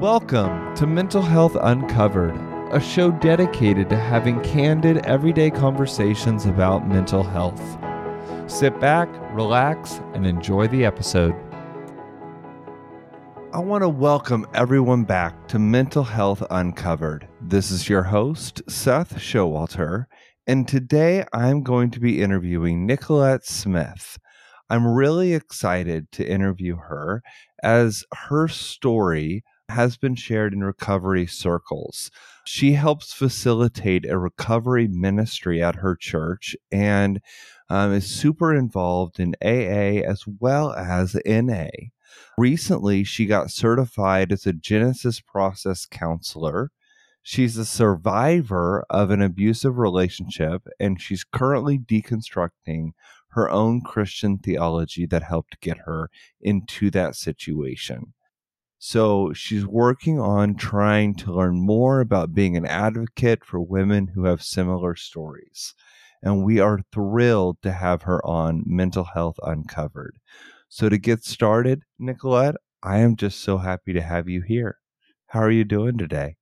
Welcome to Mental Health Uncovered, a show dedicated to having candid, everyday conversations about mental health. Sit back, relax, and enjoy the episode. I want to welcome everyone back to Mental Health Uncovered. This is your host, Seth Showalter, and today I'm going to be interviewing Nicolette Smith. I'm really excited to interview her as her story has been shared in recovery circles. She helps facilitate a recovery ministry at her church and um, is super involved in AA as well as NA. Recently, she got certified as a Genesis process counselor. She's a survivor of an abusive relationship, and she's currently deconstructing her own Christian theology that helped get her into that situation. So she's working on trying to learn more about being an advocate for women who have similar stories. And we are thrilled to have her on Mental Health Uncovered. So to get started, Nicolette, I am just so happy to have you here. How are you doing today?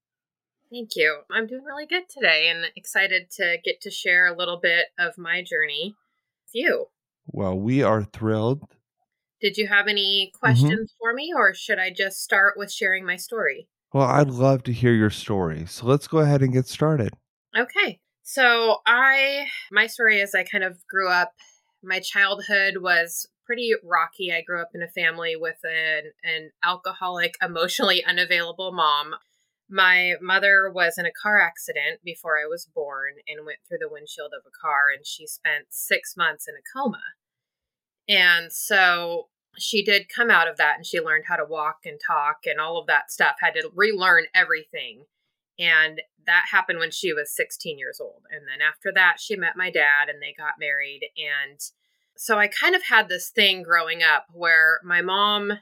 Thank you. I'm doing really good today and excited to get to share a little bit of my journey with you. Well, we are thrilled. Did you have any mm-hmm. questions mm-hmm. for me, or should I just start with sharing my story? Well, I'd love to hear your story. So let's go ahead and get started. Okay. So, I, my story is I kind of grew up, my childhood was pretty rocky. I grew up in a family with an, an alcoholic, emotionally unavailable mom. My mother was in a car accident before I was born and went through the windshield of a car, and she spent six months in a coma. And so she did come out of that and she learned how to walk and talk and all of that stuff, had to relearn everything. And that happened when she was 16 years old. And then after that, she met my dad and they got married. And so I kind of had this thing growing up where my mom,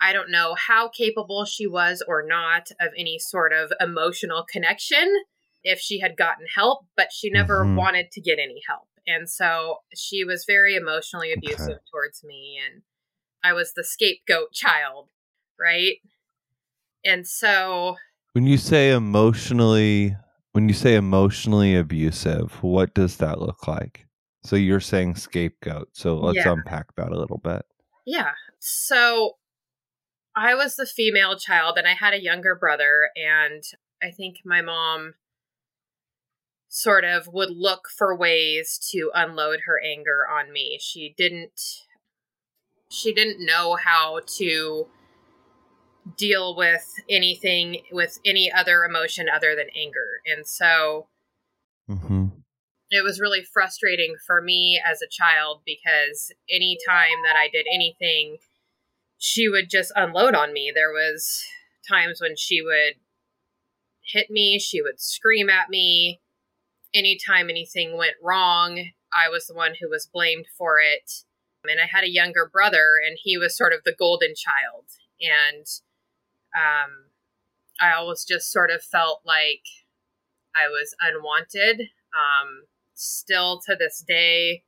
I don't know how capable she was or not of any sort of emotional connection if she had gotten help, but she never mm-hmm. wanted to get any help. And so she was very emotionally abusive okay. towards me. And I was the scapegoat child, right? And so. When you say emotionally, when you say emotionally abusive, what does that look like? So you're saying scapegoat. So let's yeah. unpack that a little bit. Yeah. So I was the female child and I had a younger brother. And I think my mom sort of would look for ways to unload her anger on me. She didn't she didn't know how to deal with anything with any other emotion other than anger. And so mm-hmm. it was really frustrating for me as a child because anytime that I did anything, she would just unload on me. There was times when she would hit me, she would scream at me, anytime anything went wrong, I was the one who was blamed for it. And I had a younger brother, and he was sort of the golden child. And um, I always just sort of felt like I was unwanted. Um, still to this day,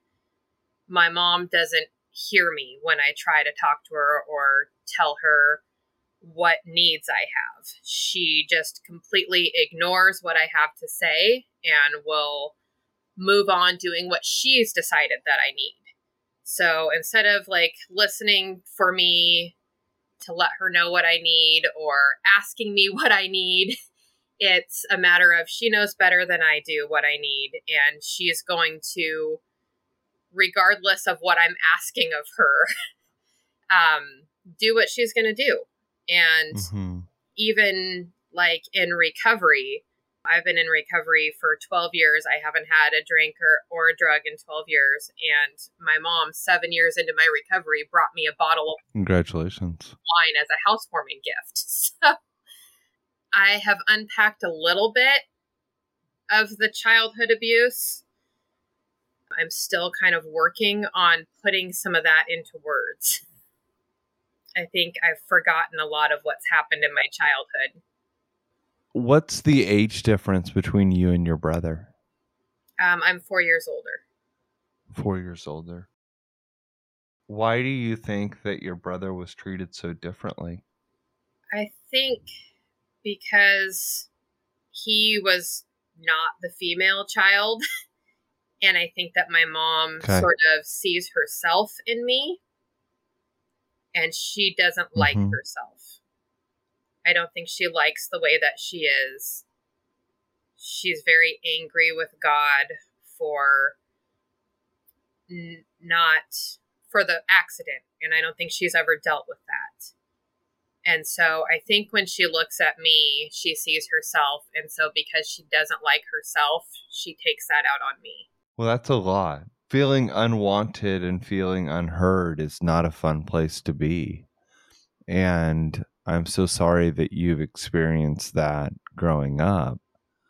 my mom doesn't hear me when I try to talk to her or tell her what needs I have. She just completely ignores what I have to say and will move on doing what she's decided that I need. So instead of like listening for me to let her know what I need or asking me what I need, it's a matter of she knows better than I do what I need and she's going to regardless of what I'm asking of her um do what she's going to do and mm-hmm. even like in recovery, I've been in recovery for 12 years. I haven't had a drink or, or a drug in 12 years. And my mom, seven years into my recovery, brought me a bottle of congratulations wine as a housewarming gift. So I have unpacked a little bit of the childhood abuse. I'm still kind of working on putting some of that into words. I think I've forgotten a lot of what's happened in my childhood. What's the age difference between you and your brother? Um, I'm four years older. Four years older. Why do you think that your brother was treated so differently? I think because he was not the female child. and I think that my mom Okay. sort of sees herself in me and she doesn't like Mhm. herself. I don't think she likes the way that she is. She's very angry with God for n- not for the accident and I don't think she's ever dealt with that. And so I think when she looks at me, she sees herself. And so because she doesn't like herself, she takes that out on me. Well, that's a lot. Feeling unwanted and feeling unheard is not a fun place to be. And I'm so sorry that you've experienced that growing up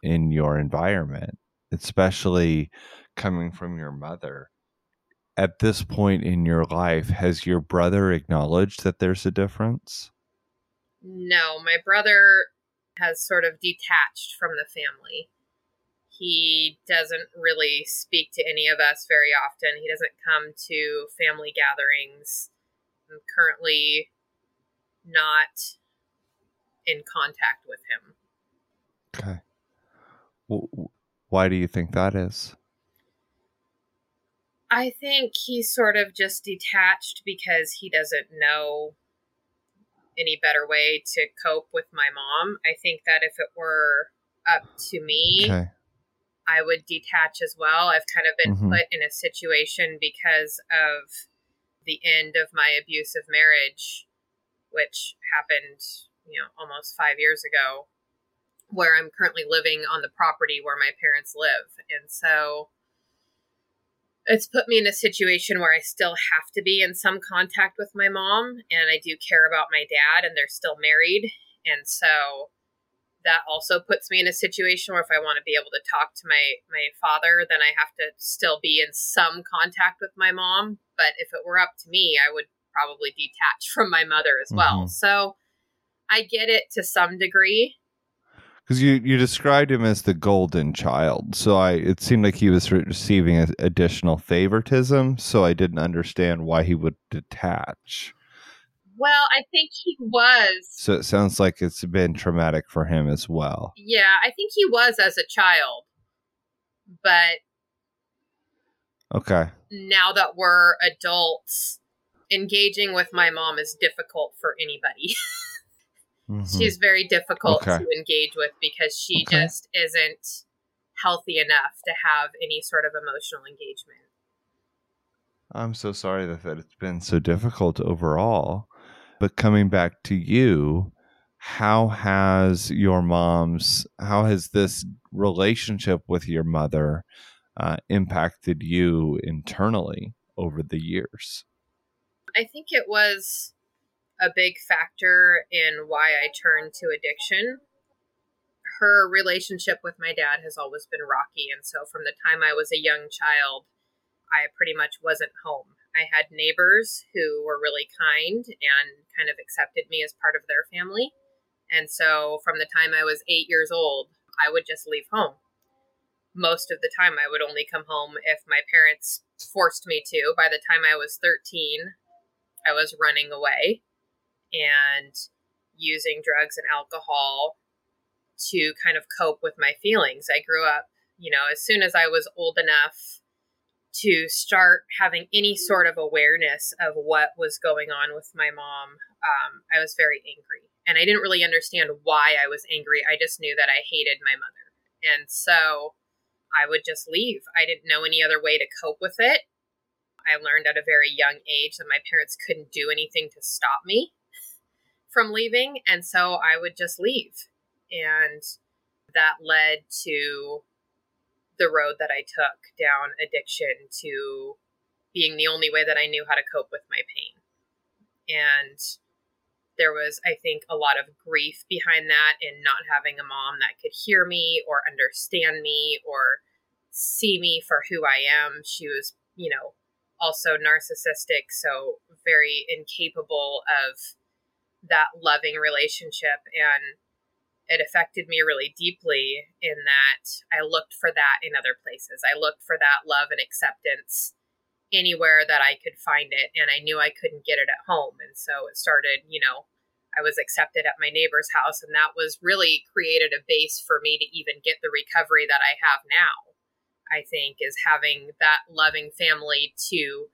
in your environment, especially coming from your mother. At this point in your life, has your brother acknowledged that there's a difference? No, my brother has sort of detached from the family. He doesn't really speak to any of us very often. He doesn't come to family gatherings. I'm currently not in contact with him. Okay. Wh- Why do you think that is? I think he's sort of just detached because he doesn't know any better way to cope with my mom. I think that if it were up to me, Okay. I would detach as well. I've kind of been Mhm. put in a situation because of the end of my abusive marriage, which happened, you know, almost five years ago, where I'm currently living on the property where my parents live. And so it's put me in a situation where I still have to be in some contact with my mom, and I do care about my dad, and they're still married. And so that also puts me in a situation where if I want to be able to talk to my my father, then I have to still be in some contact with my mom. But if it were up to me, I would probably detach from my mother as well. Mhm. So I get it to some degree. Because you, you described him as the golden child, so I it seemed like he was re- receiving a, additional favoritism. So I didn't understand why he would detach. Well, I think he was. So it sounds like it's been traumatic for him as well. Yeah, I think he was as a child. But Okay, now that we're adults, engaging with my mom is difficult for anybody. Mhm. She's very difficult Okay. to engage with because she Okay. just isn't healthy enough to have any sort of emotional engagement. I'm so sorry that, that it's been so difficult overall. But coming back to you, how has your mom's, how has this relationship with your mother uh, impacted you internally over the years? I think it was a big factor in why I turned to addiction. Her relationship with my dad has always been rocky. And so from the time I was a young child, I pretty much wasn't home. I had neighbors who were really kind and kind of accepted me as part of their family. And so from the time I was eight years old, I would just leave home. Most of the time, I would only come home if my parents forced me to. By the time I was 13, I was running away and using drugs and alcohol to kind of cope with my feelings. I grew up, you know, as soon as I was old enough to start having any sort of awareness of what was going on with my mom, um, I was very angry. And I didn't really understand why I was angry. I just knew that I hated my mother. And so I would just leave. I didn't know any other way to cope with it. I learned at a very young age that my parents couldn't do anything to stop me from leaving. And so I would just leave. And that led to the road that I took down addiction to being the only way that I knew how to cope with my pain. And there was, I think, a lot of grief behind that in not having a mom that could hear me or understand me or see me for who I am. She was, you know, also narcissistic, so very incapable of that loving relationship. And it affected me really deeply in that I looked for that in other places. I looked for that love and acceptance anywhere that I could find it. And I knew I couldn't get it at home. And so it started, you know, I was accepted at my neighbor's house, and that was really created a base for me to even get the recovery that I have now. I think is having that loving family to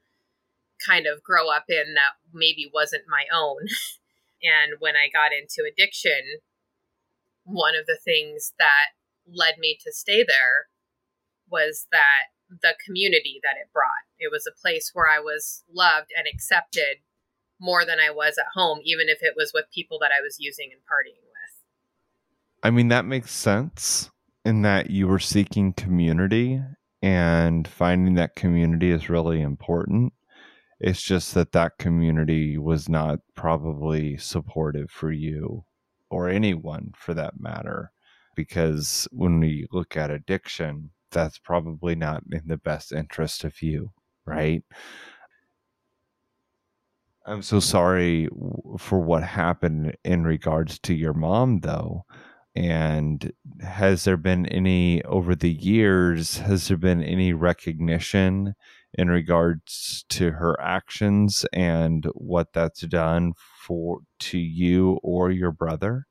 kind of grow up in that maybe wasn't my own. and when I got into addiction, one of the things that led me to stay there was that the community that it brought. It was a place where I was loved and accepted more than I was at home, even if it was with people that I was using and partying with. I mean, that makes sense in that you were seeking community and finding that community is really important. It's just that that community was not probably supportive for you or anyone for that matter. Because when we look at addiction, that's probably not in the best interest of you, right? I'm so sorry for what happened in regards to your mom, though. And has there been any, over the years, has there been any recognition in regards to her actions and what that's done for to you or your brother?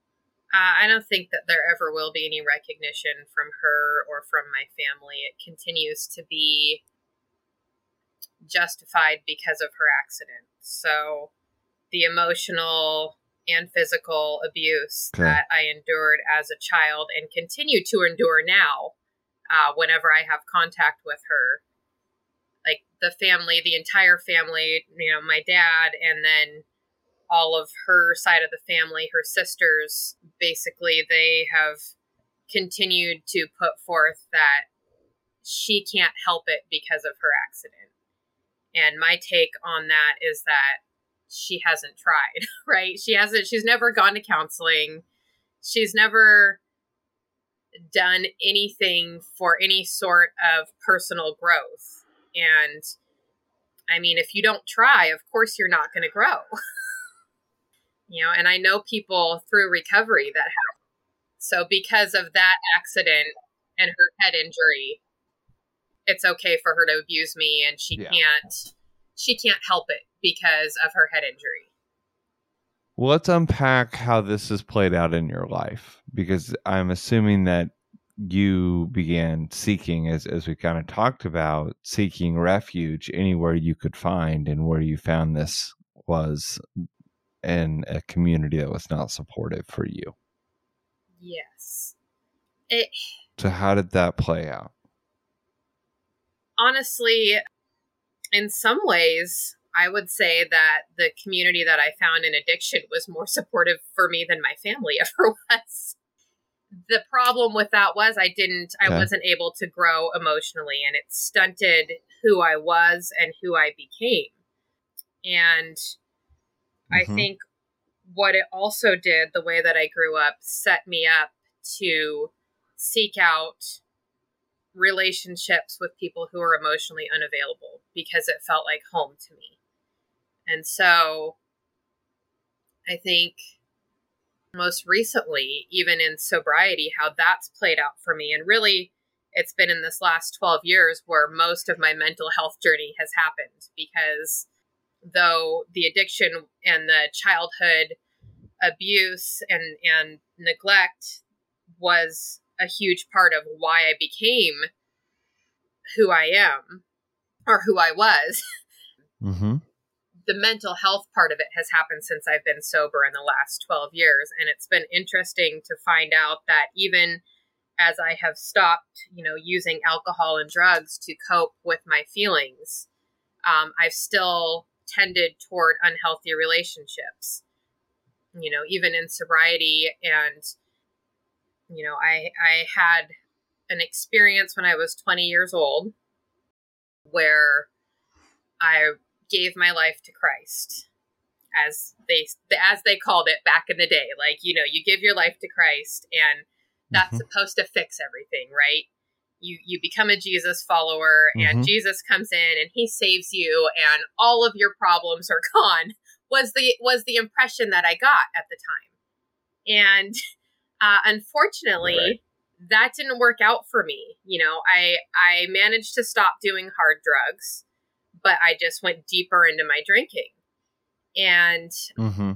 Uh, I don't think that there ever will be any recognition from her or from my family. It continues to be justified because of her accident. So the emotional and physical abuse okay. that I endured as a child and continue to endure now uh, whenever I have contact with her. The family, the entire family, you know, my dad, and then all of her side of the family, her sisters, basically, they have continued to put forth that she can't help it because of her accident. And my take on that is that she hasn't tried, right? She hasn't, she's never gone to counseling. She's never done anything for any sort of personal growth. And I mean, if you don't try, of course you're not going to grow. you know, and I know people through recovery that have. So because of that accident and her head injury, it's okay for her to abuse me and she yeah. can't she can't help it because of her head injury. Well, let's unpack how this has played out in your life because I'm assuming that you began seeking as as we kind of talked about seeking refuge anywhere you could find and where you found this was in a community that was not supportive for you. Yes. It So how did that play out? Honestly, in some ways, I would say that the community that I found in addiction was more supportive for me than my family ever was. The problem with that was I didn't, I okay. wasn't able to grow emotionally, and it stunted who I was and who I became. And mm-hmm. I think what it also did, the way that I grew up, set me up to seek out relationships with people who are emotionally unavailable because it felt like home to me. And so I think most recently, even in sobriety, how that's played out for me. And really, it's been in this last 12 years where most of my mental health journey has happened because though the addiction and the childhood abuse and, and neglect was a huge part of why I became who I am or who I was. Mm-hmm. The mental health part of it has happened since I've been sober in the last 12 years. And it's been interesting to find out that even as I have stopped, you know, using alcohol and drugs to cope with my feelings, um, I've still tended toward unhealthy relationships. You know, even in sobriety and you know, I I had an experience when I was 20 years old where I gave my life to Christ as they as they called it back in the day like you know you give your life to Christ and that's mm-hmm. supposed to fix everything right you you become a Jesus follower and mm-hmm. Jesus comes in and he saves you and all of your problems are gone was the was the impression that I got at the time and uh, unfortunately, right. that didn't work out for me. You know, I I managed to stop doing hard drugs, but I just went deeper into my drinking. And mm-hmm.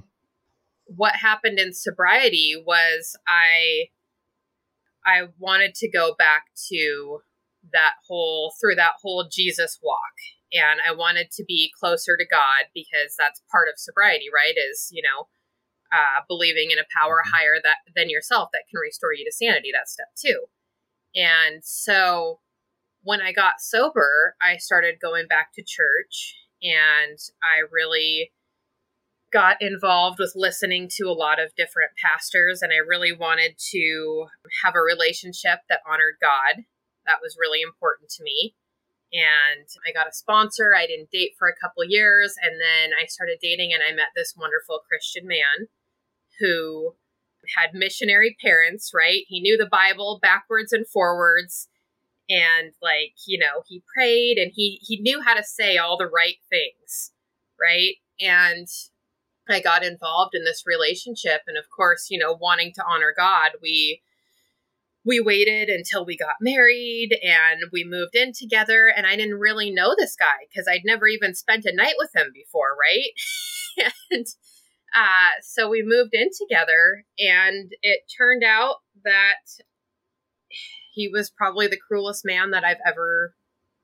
what happened in sobriety was I I wanted to go back to that whole through that whole Jesus walk and I wanted to be closer to God because that's part of sobriety, right? Is, you know, uh, believing in a power mm-hmm. higher that than yourself that can restore you to sanity. That's step two. And so when I got sober, I started going back to church and I really got involved with listening to a lot of different pastors and I really wanted to have a relationship that honored God. That was really important to me. And I got a sponsor. I didn't date for a couple years and then I started dating and I met this wonderful Christian man who had missionary parents, right? He knew the Bible backwards and forwards and like, you know, he prayed and he he knew how to say all the right things, right? And I got involved in this relationship and of course, you know, wanting to honor God, we we waited until we got married and we moved in together and I didn't really know this guy because I'd never even spent a night with him before, right? and uh, so we moved in together, and it turned out that he was probably the cruelest man that I've ever,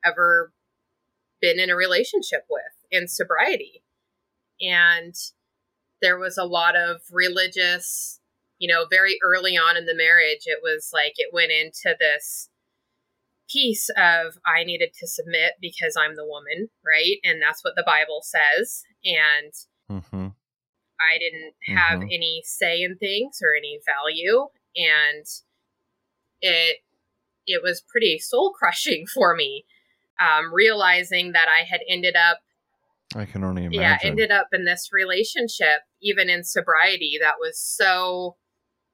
ever been in a relationship with in sobriety. And there was a lot of religious, you know, very early on in the marriage, it was like it went into this piece of I needed to submit because I'm the woman, right? And that's what the Bible says. And mm-hmm. I didn't have mm-hmm. any say in things or any value, and it it was pretty soul crushing for me, um, realizing that I had ended up. I can only imagine. Yeah, ended up in this relationship, even in sobriety, that was so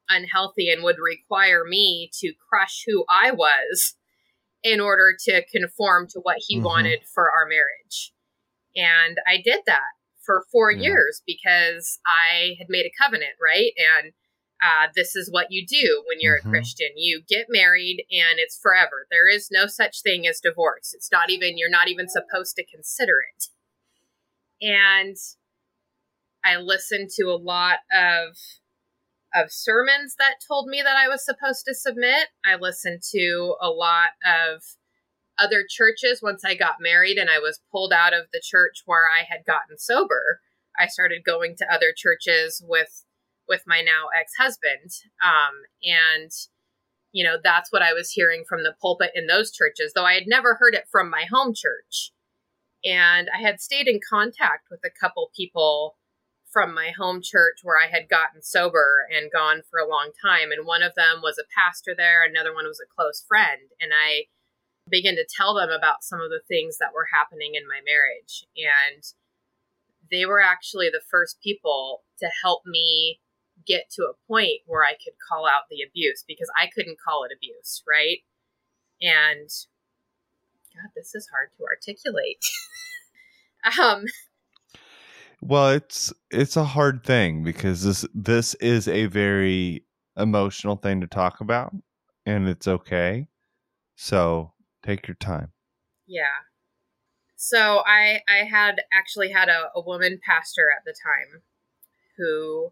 unhealthy and would require me to crush who I was in order to conform to what he mm-hmm. wanted for our marriage. And I did that for four yeah. years because I had made a covenant, right? And uh, this is what you do when you're mm-hmm. a Christian. You get married and it's forever. There is no such thing as divorce. It's not even, you're not even supposed to consider it. And I listened to a lot of of sermons that told me that I was supposed to submit. I listened to a lot of other churches once I got married and I was pulled out of the church where I had gotten sober. I started going to other churches with with my now ex-husband. Um, and you know, that's what I was hearing from the pulpit in those churches, though I had never heard it from my home church. And I had stayed in contact with a couple people from my home church where I had gotten sober and gone for a long time. And one of them was a pastor there, another one was a close friend. And I began to tell them about some of the things that were happening in my marriage. And they were actually the first people to help me get to a point where I could call out the abuse because I couldn't call it abuse, right? And God, this is hard to articulate. um well, it's it's a hard thing because this this is a very emotional thing to talk about and it's okay. So Take your time. Yeah. So I I had actually had a, a woman pastor at the time who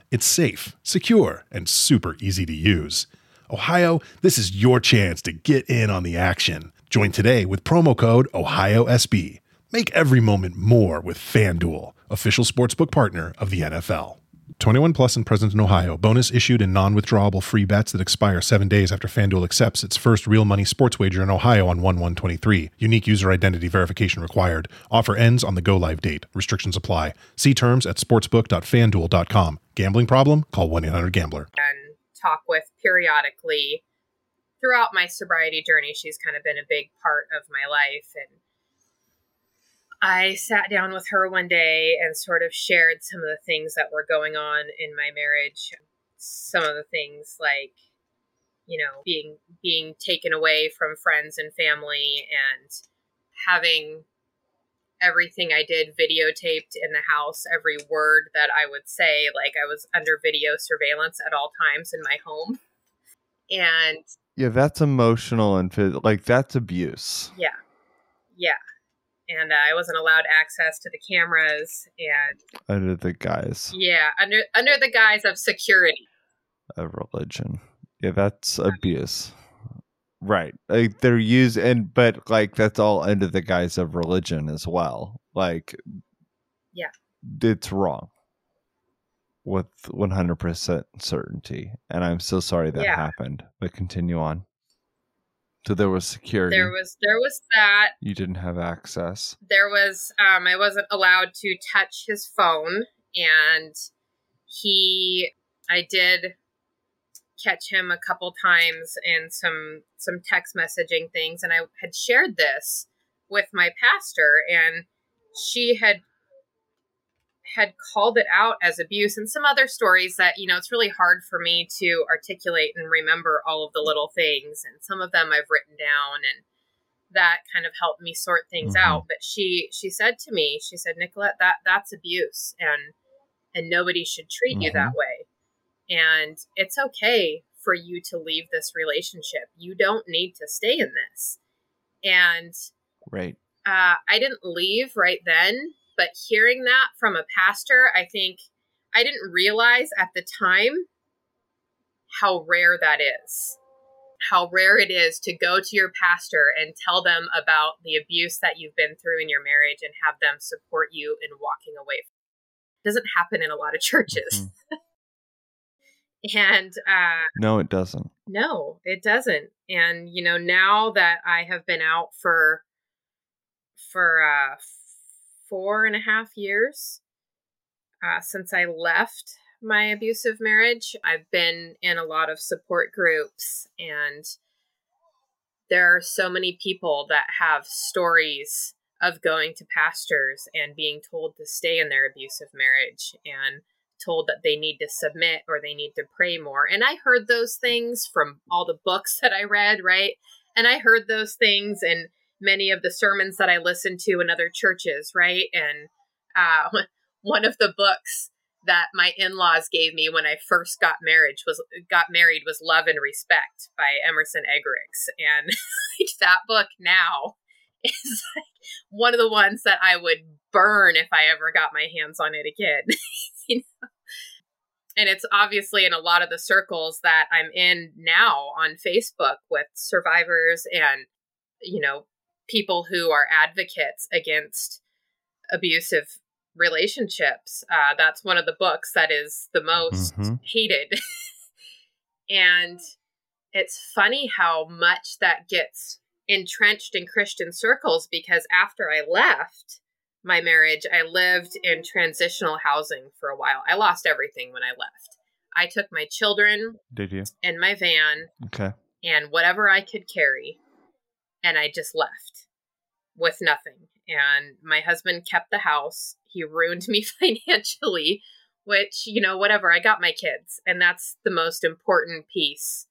It's safe, secure, and super easy to use. Ohio, this is your chance to get in on the action. Join today with promo code OhioSB. Make every moment more with FanDuel, official sportsbook partner of the NFL. 21 plus and present in Ohio. Bonus issued in non-withdrawable free bets that expire seven days after FanDuel accepts its first real money sports wager in Ohio on 1-1-23. Unique user identity verification required. Offer ends on the go live date. Restrictions apply. See terms at sportsbook.fanduel.com. Gambling problem? Call 1-800-GAMBLER. And talk with periodically throughout my sobriety journey. She's kind of been a big part of my life and I sat down with her one day and sort of shared some of the things that were going on in my marriage. some of the things like you know being being taken away from friends and family and having everything I did videotaped in the house, every word that I would say, like I was under video surveillance at all times in my home. And yeah, that's emotional and like that's abuse. yeah, yeah. And uh, I wasn't allowed access to the cameras, and Under the guise yeah, under under the guise of security. of religion. Yeah, that's abuse. Right. Like they're used and but like that's all under the guise of religion as well. Like Yeah. It's wrong. With 100% certainty. And I'm so sorry that Yeah. happened. But continue on. So there was security. There was there was that. you didn't have access. there was um I wasn't allowed to touch his phone and he I did catch him a couple times in some some text messaging things. And I had shared this with my pastor and she had had called it out as abuse and some other stories that you know it's really hard for me to articulate and remember all of the little things. And some of them I've written down and that kind of helped me sort things Mhm. out. But she she said to me she said Nicolette that that's abuse and and nobody should treat you that way and it's okay for you to leave this relationship you don't need to stay in this and Right. uh, I didn't leave right then, but hearing that from a pastor, I think I didn't realize at the time how rare that is. How rare it is to go to your pastor and tell them about the abuse that you've been through in your marriage and have them support you in walking away. It doesn't happen in a lot of churches. And uh, No, it doesn't. no, it doesn't. And you know, now that I have been out for for uh four and a half years uh, since I left my abusive marriage, I've been in a lot of support groups, and there are so many people that have stories of going to pastors and being told to stay in their abusive marriage and told that they need to submit or they need to pray more. And I heard those things from all the books that I read, right? And I heard those things in many of the sermons that I listened to in other churches, right? And uh, one of the books that my in-laws gave me when I first got married was got married was Love and Respect by Emerson Eggerichs, and that book now is like one of the ones that I would burn if I ever got my hands on it again. you? And it's obviously in a lot of the circles that I'm in now on Facebook with survivors and, you know, people who are advocates against abusive relationships. Uh, that's one of the books that is the most Mhm. hated. and it's funny how much that gets entrenched in Christian circles because after I left my marriage, I lived in transitional housing for a while. I lost everything when I left. I took my children Did you? and my van Okay. and whatever I could carry, and I just left with nothing. And my husband kept the house. He ruined me financially, which, you know, whatever. I got my kids, and that's the most important piece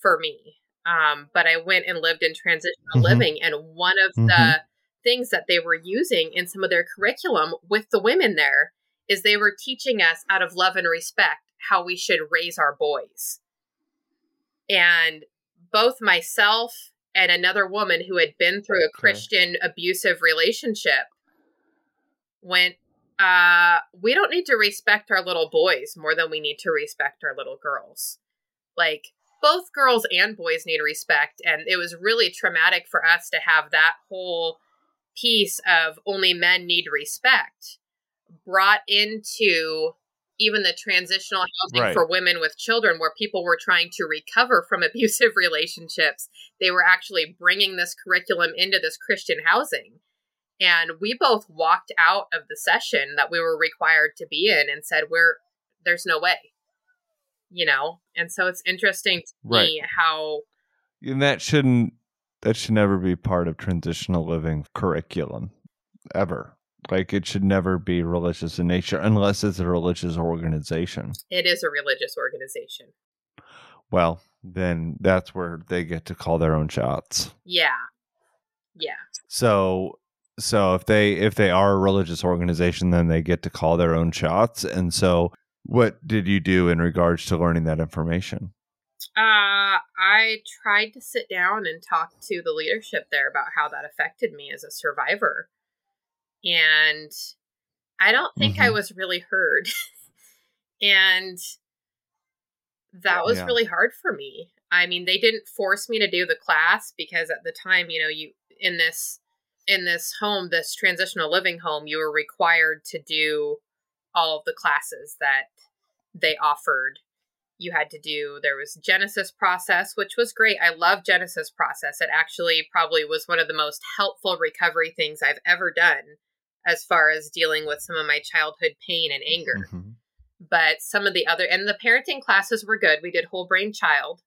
for me. Um, but I went and lived in transitional Mhm. living, and one of the things that they were using in some of their curriculum with the women there is they were teaching us out of love and respect how we should raise our boys. And both myself and another woman who had been through a Christian abusive relationship went, uh, we don't need to respect our little boys more than we need to respect our little girls. Like, both girls and boys need respect. And it was really traumatic for us to have that whole piece of only men need respect brought into even the transitional housing Right. for women with children where people were trying to recover from abusive relationships. They were actually bringing this curriculum into this christian housing. And we both walked out of the session that we were required to be in and said we're there's no way you know? And so it's interesting to me how And that shouldn't that should never be part of transitional living curriculum ever. Like it should never be religious in nature unless it's a religious organization. It is a religious organization. Well, then that's where they get to call their own shots. Yeah. Yeah. So so if they if they are a religious organization then they get to call their own shots and so what did you do in regards to learning that information? Uh, I tried to sit down and talk to the leadership there about how that affected me as a survivor. And I don't think mm-hmm. I was really heard. and that was yeah. really hard for me. I mean, they didn't force me to do the class because at the time, you know, you in this in this home, this transitional living home, you were required to do all of the classes that they offered you had to do. There was genesis process which was great. I love genesis process. It actually probably was one of the most helpful recovery things i've ever done as far as dealing with some of my childhood pain and anger. Mm-hmm. but some of the other and the parenting classes were good. We did whole brain child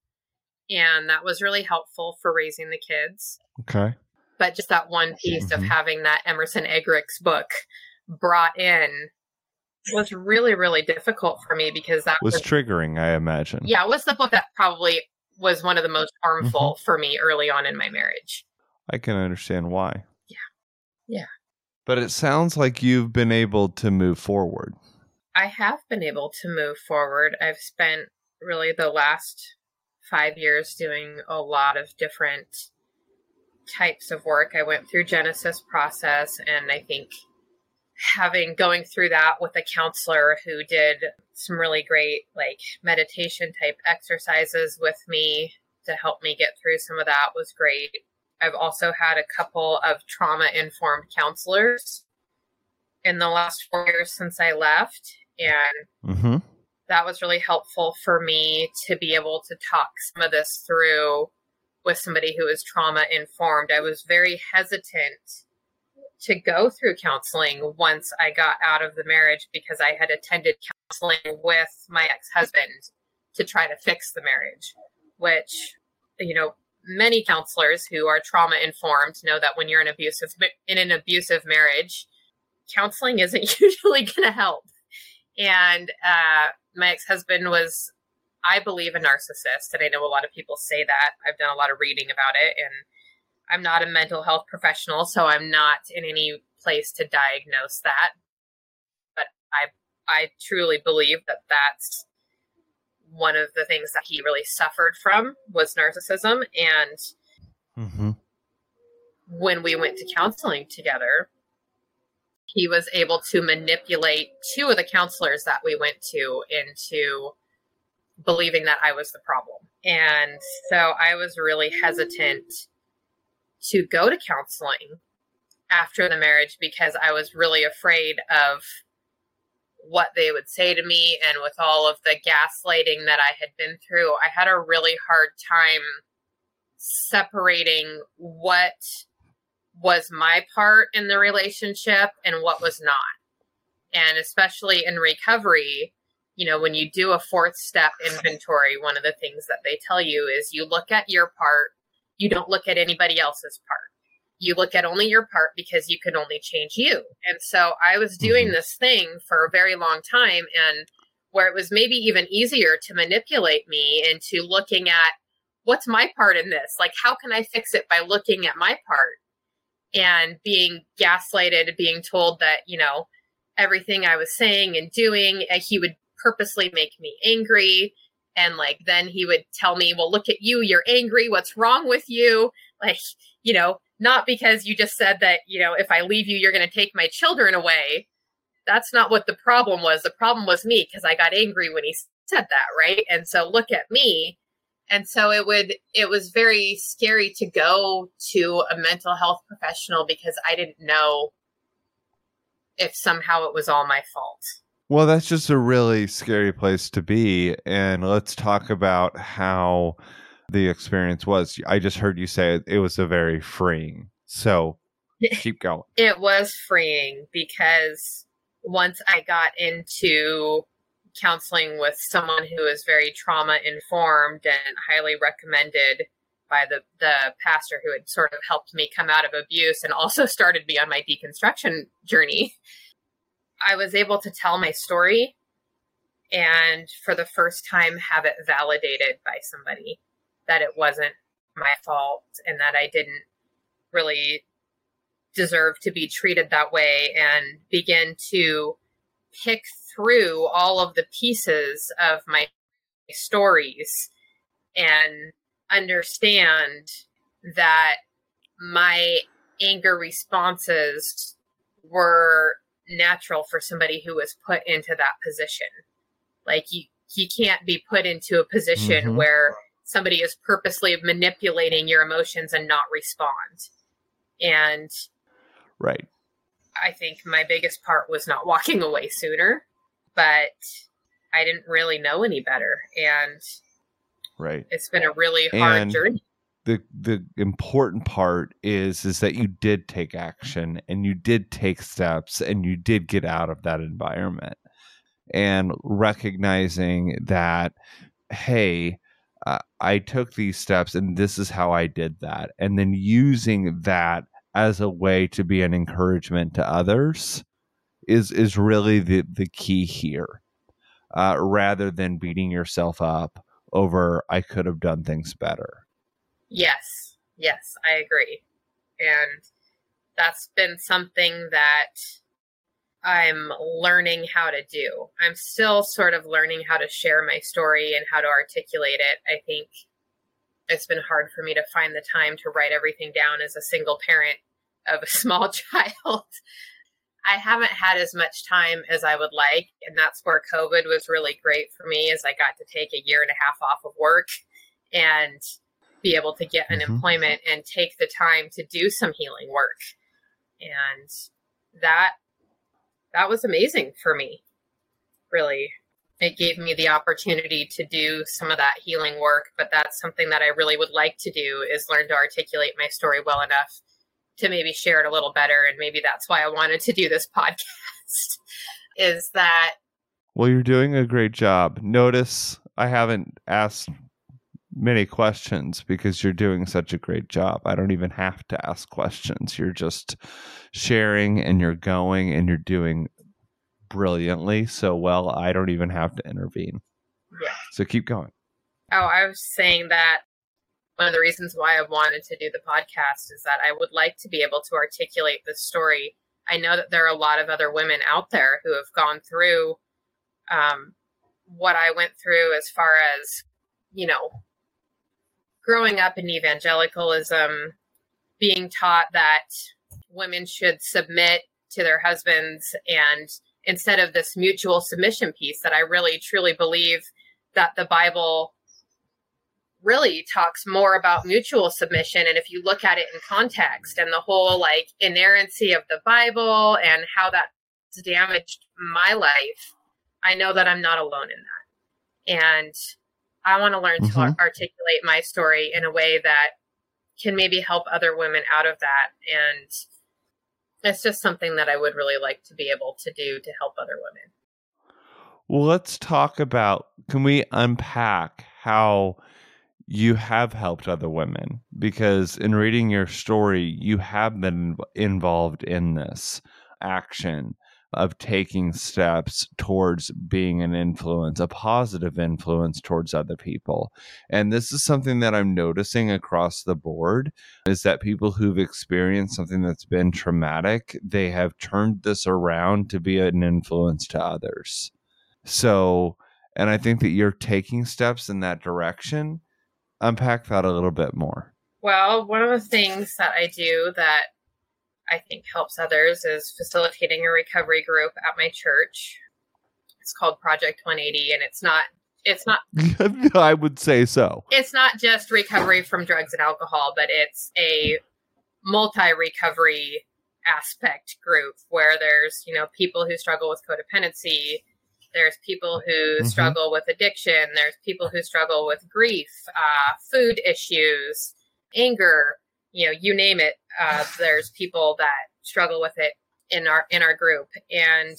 and that was really helpful for raising the kids. Okay. But just that one piece mm-hmm. of having that emerson eggerichs book brought in was really really difficult for me because that was, was triggering i imagine. Yeah it was the book that probably was one of the most harmful mm-hmm. for me early on in my marriage. I can understand why. Yeah. Yeah. But it sounds like you've been able to move forward. I have been able to move forward. I've spent really the last five years doing a lot of different types of work. I went through genesis process and i think having going through that with a counselor who did some really great like meditation type exercises with me to help me get through some of that was great. I've also had a couple of trauma informed counselors in the last four years since I left. And mm-hmm. that was really helpful for me to be able to talk some of this through with somebody who is trauma informed. I was very hesitant to go through counseling once I got out of the marriage because I had attended counseling with my ex husband to try to fix the marriage, which, you know, many counselors who are trauma informed know that when you're in abusive in an abusive marriage, counseling isn't usually going to help. And uh, my ex husband was, I believe, a narcissist, and I know a lot of people say that. I've done a lot of reading about it, and I'm not a mental health professional, so I'm not in any place to diagnose that. But I I truly believe that that's one of the things that he really suffered from was narcissism and mm-hmm. when we went to counseling together he was able to manipulate two of the counselors that we went to into believing that I was the problem. And so I was really hesitant to go to counseling after the marriage because I was really afraid of what they would say to me and with all of the gaslighting that I had been through, I had a really hard time separating what was my part in the relationship and what was not. And especially in recovery, you know, when you do a fourth step inventory, one of the things that they tell you is you look at your part you don't look at anybody else's part. You look at only your part because you can only change you. And so I was doing mm-hmm. this thing for a very long time and where it was maybe even easier to manipulate me into looking at what's my part in this? Like, how can I fix it by looking at my part and being gaslighted, being told that, you know, everything I was saying and doing, uh, he would purposely make me angry and like then he would tell me well look at you you're angry what's wrong with you? Like you know not because you just said that you know if i leave you you're going to take my children away. That's not what the problem was. The problem was me because i got angry when he said that right? And so look at me. And so it would it was very scary to go to a mental health professional because i didn't know if somehow it was all my fault well, that's just a really scary place to be. And let's talk about how the experience was. I just heard you say it, was a very freeing. So keep going. It was freeing because once I got into counseling with someone who is very trauma informed and highly recommended by the the pastor who had sort of helped me come out of abuse and also started me on my deconstruction journey. I was able to tell my story and for the first time have it validated by somebody that it wasn't my fault and that I didn't really deserve to be treated that way and begin to pick through all of the pieces of my stories and understand that my anger responses were natural for somebody who was put into that position. Like you, you can't be put into a position mm-hmm. where somebody is purposely manipulating your emotions and not respond. And right. I think my biggest part was not walking away sooner, but I didn't really know any better. And right. It's been a really hard and journey. The the important part is is that you did take action and you did take steps and you did get out of that environment. And recognizing that hey, uh, I took these steps and this is how I did that. And then using that as a way to be an encouragement to others is is really the the key here uh, rather than beating yourself up over i could have done things better yes yes i agree. And that's been something that i'm learning how to do. I'm still sort of learning how to share my story and how to articulate it. I think it's been hard for me to find the time to write everything down as a single parent of a small child. I haven't had as much time as I would like, and that's where COVID was really great for me as I got to take a year and a half off of work. And be able to get mm-hmm. unemployment and take the time to do some healing work. And that that was amazing for me. Really it gave me the opportunity to do some of that healing work but that's something that i really would like to do is learn to articulate my story well enough to maybe share it a little better and maybe that's why i wanted to do this podcast is that well you're doing a great job notice i haven't asked many questions because you're doing such a great job i don't even have to ask questions you're just sharing and you're going and you're doing brilliantly so well I don't even have to intervene. Yeah. So keep going. Oh, I was saying that one of the reasons why I wanted to do the podcast is that I would like to be able to articulate this story. I know that there are a lot of other women out there who have gone through um, what I went through as far as, you know, growing up in evangelicalism, being taught that women should submit to their husbands and instead of this mutual submission piece that I really truly believe that the Bible really talks more about mutual submission. And if you look at it in context and the whole like inerrancy of the bible and how that's damaged my life i know that i'm not alone in that. And i want to learn mm-hmm. to articulate my story in a way that can maybe help other women out of that and it's just something that I would really like to be able to do to help other women. Well, let's talk about can we unpack how you have helped other women because in reading your story you have been involved in this action of taking steps towards being an influence, a positive influence towards other people. And this is something that I'm noticing across the board is that people who've experienced something that's been traumatic, they have turned this around to be an influence to others. So, and I think that you're taking steps in that direction. Unpack that a little bit more. Well, one of the things that I do that I think helps others is facilitating a recovery group at my church. It's called Project 180 and it's not it's not I would say so. It's not just recovery from drugs and alcohol, but it's a multi-recovery aspect group where there's, you know, people who struggle with codependency, there's people who mm-hmm. struggle with addiction, there's people who struggle with grief, uh, food issues, anger, you know, you name it. Uh, there's people that struggle with it in our in our group, and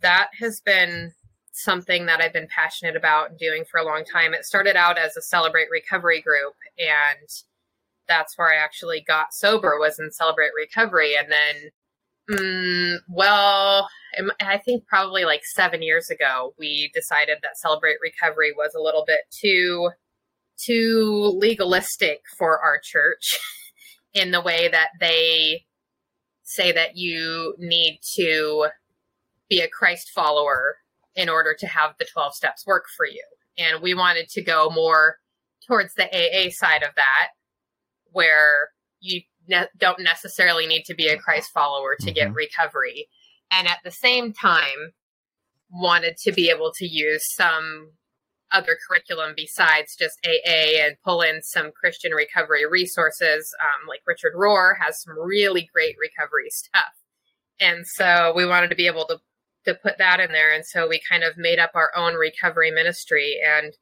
that has been something that I've been passionate about doing for a long time. It started out as a Celebrate Recovery group, and that's where I actually got sober was in Celebrate Recovery, and then. Mm, well, I think probably like seven years ago, we decided that Celebrate Recovery was a little bit too too legalistic for our church in the way that they say that you need to be a Christ follower in order to have the 12 steps work for you. And we wanted to go more towards the AA side of that, where you ne- don't necessarily need to be a Christ follower to mm-hmm. get recovery. And at the same time, wanted to be able to use some other curriculum besides just AA and pull in some Christian recovery resources. Um, like Richard Rohr has some really great recovery stuff. And so we wanted to be able to, to put that in there. And so we kind of made up our own recovery ministry. And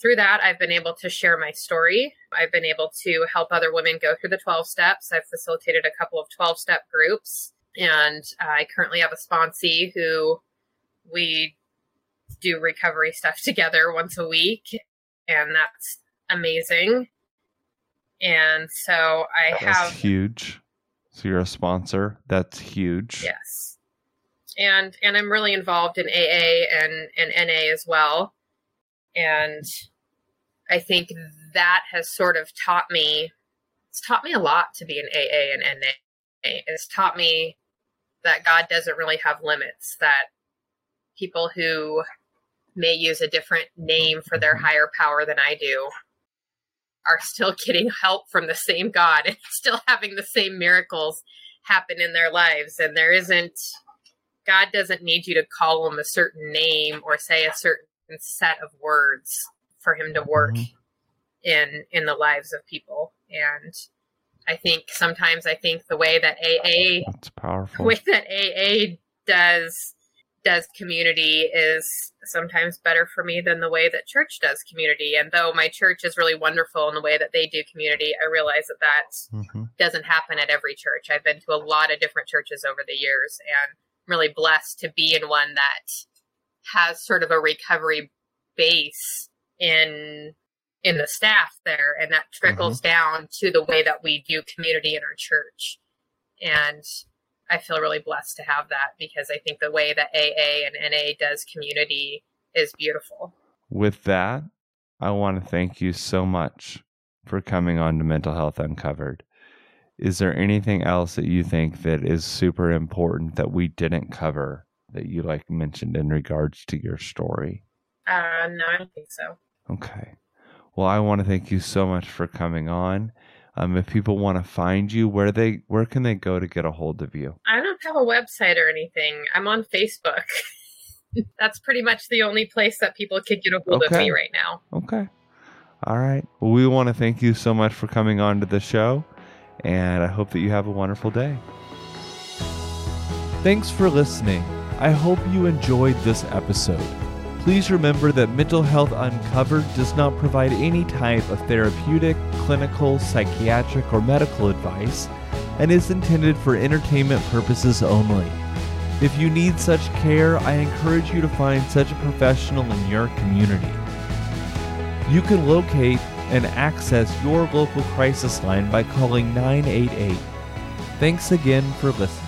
through that, I've been able to share my story. I've been able to help other women go through the 12 steps. I've facilitated a couple of 12 step groups. And I currently have a sponsee who we do recovery stuff together once a week, and that's amazing. And so I that's have huge. So you're a sponsor. That's huge. Yes. And and I'm really involved in AA and and NA as well. And I think that has sort of taught me it's taught me a lot to be an AA and NA. It's taught me that God doesn't really have limits, that people who may use a different name for their higher power than I do are still getting help from the same God and still having the same miracles happen in their lives. And there isn't, God doesn't need you to call him a certain name or say a certain set of words for him to work mm-hmm. in in the lives of people. And I think sometimes I think the way that AA That's powerful. The way that AA does does community is sometimes better for me than the way that church does community. And though my church is really wonderful in the way that they do community, I realize that that mm-hmm. doesn't happen at every church. I've been to a lot of different churches over the years and I'm really blessed to be in one that has sort of a recovery base in in the staff there and that trickles mm-hmm. down to the way that we do community in our church. And I feel really blessed to have that because I think the way that AA and NA does community is beautiful. With that, I want to thank you so much for coming on to Mental Health Uncovered. Is there anything else that you think that is super important that we didn't cover that you like mentioned in regards to your story? Uh, no, I don't think so. Okay. Well, I want to thank you so much for coming on. Um, if people want to find you, where they where can they go to get a hold of you? I don't have a website or anything. I'm on Facebook. That's pretty much the only place that people could get a hold okay. of me right now. Okay. All right. Well, we want to thank you so much for coming on to the show, and I hope that you have a wonderful day. Thanks for listening. I hope you enjoyed this episode. Please remember that Mental Health Uncovered does not provide any type of therapeutic, clinical, psychiatric, or medical advice and is intended for entertainment purposes only. If you need such care, I encourage you to find such a professional in your community. You can locate and access your local crisis line by calling 988. Thanks again for listening.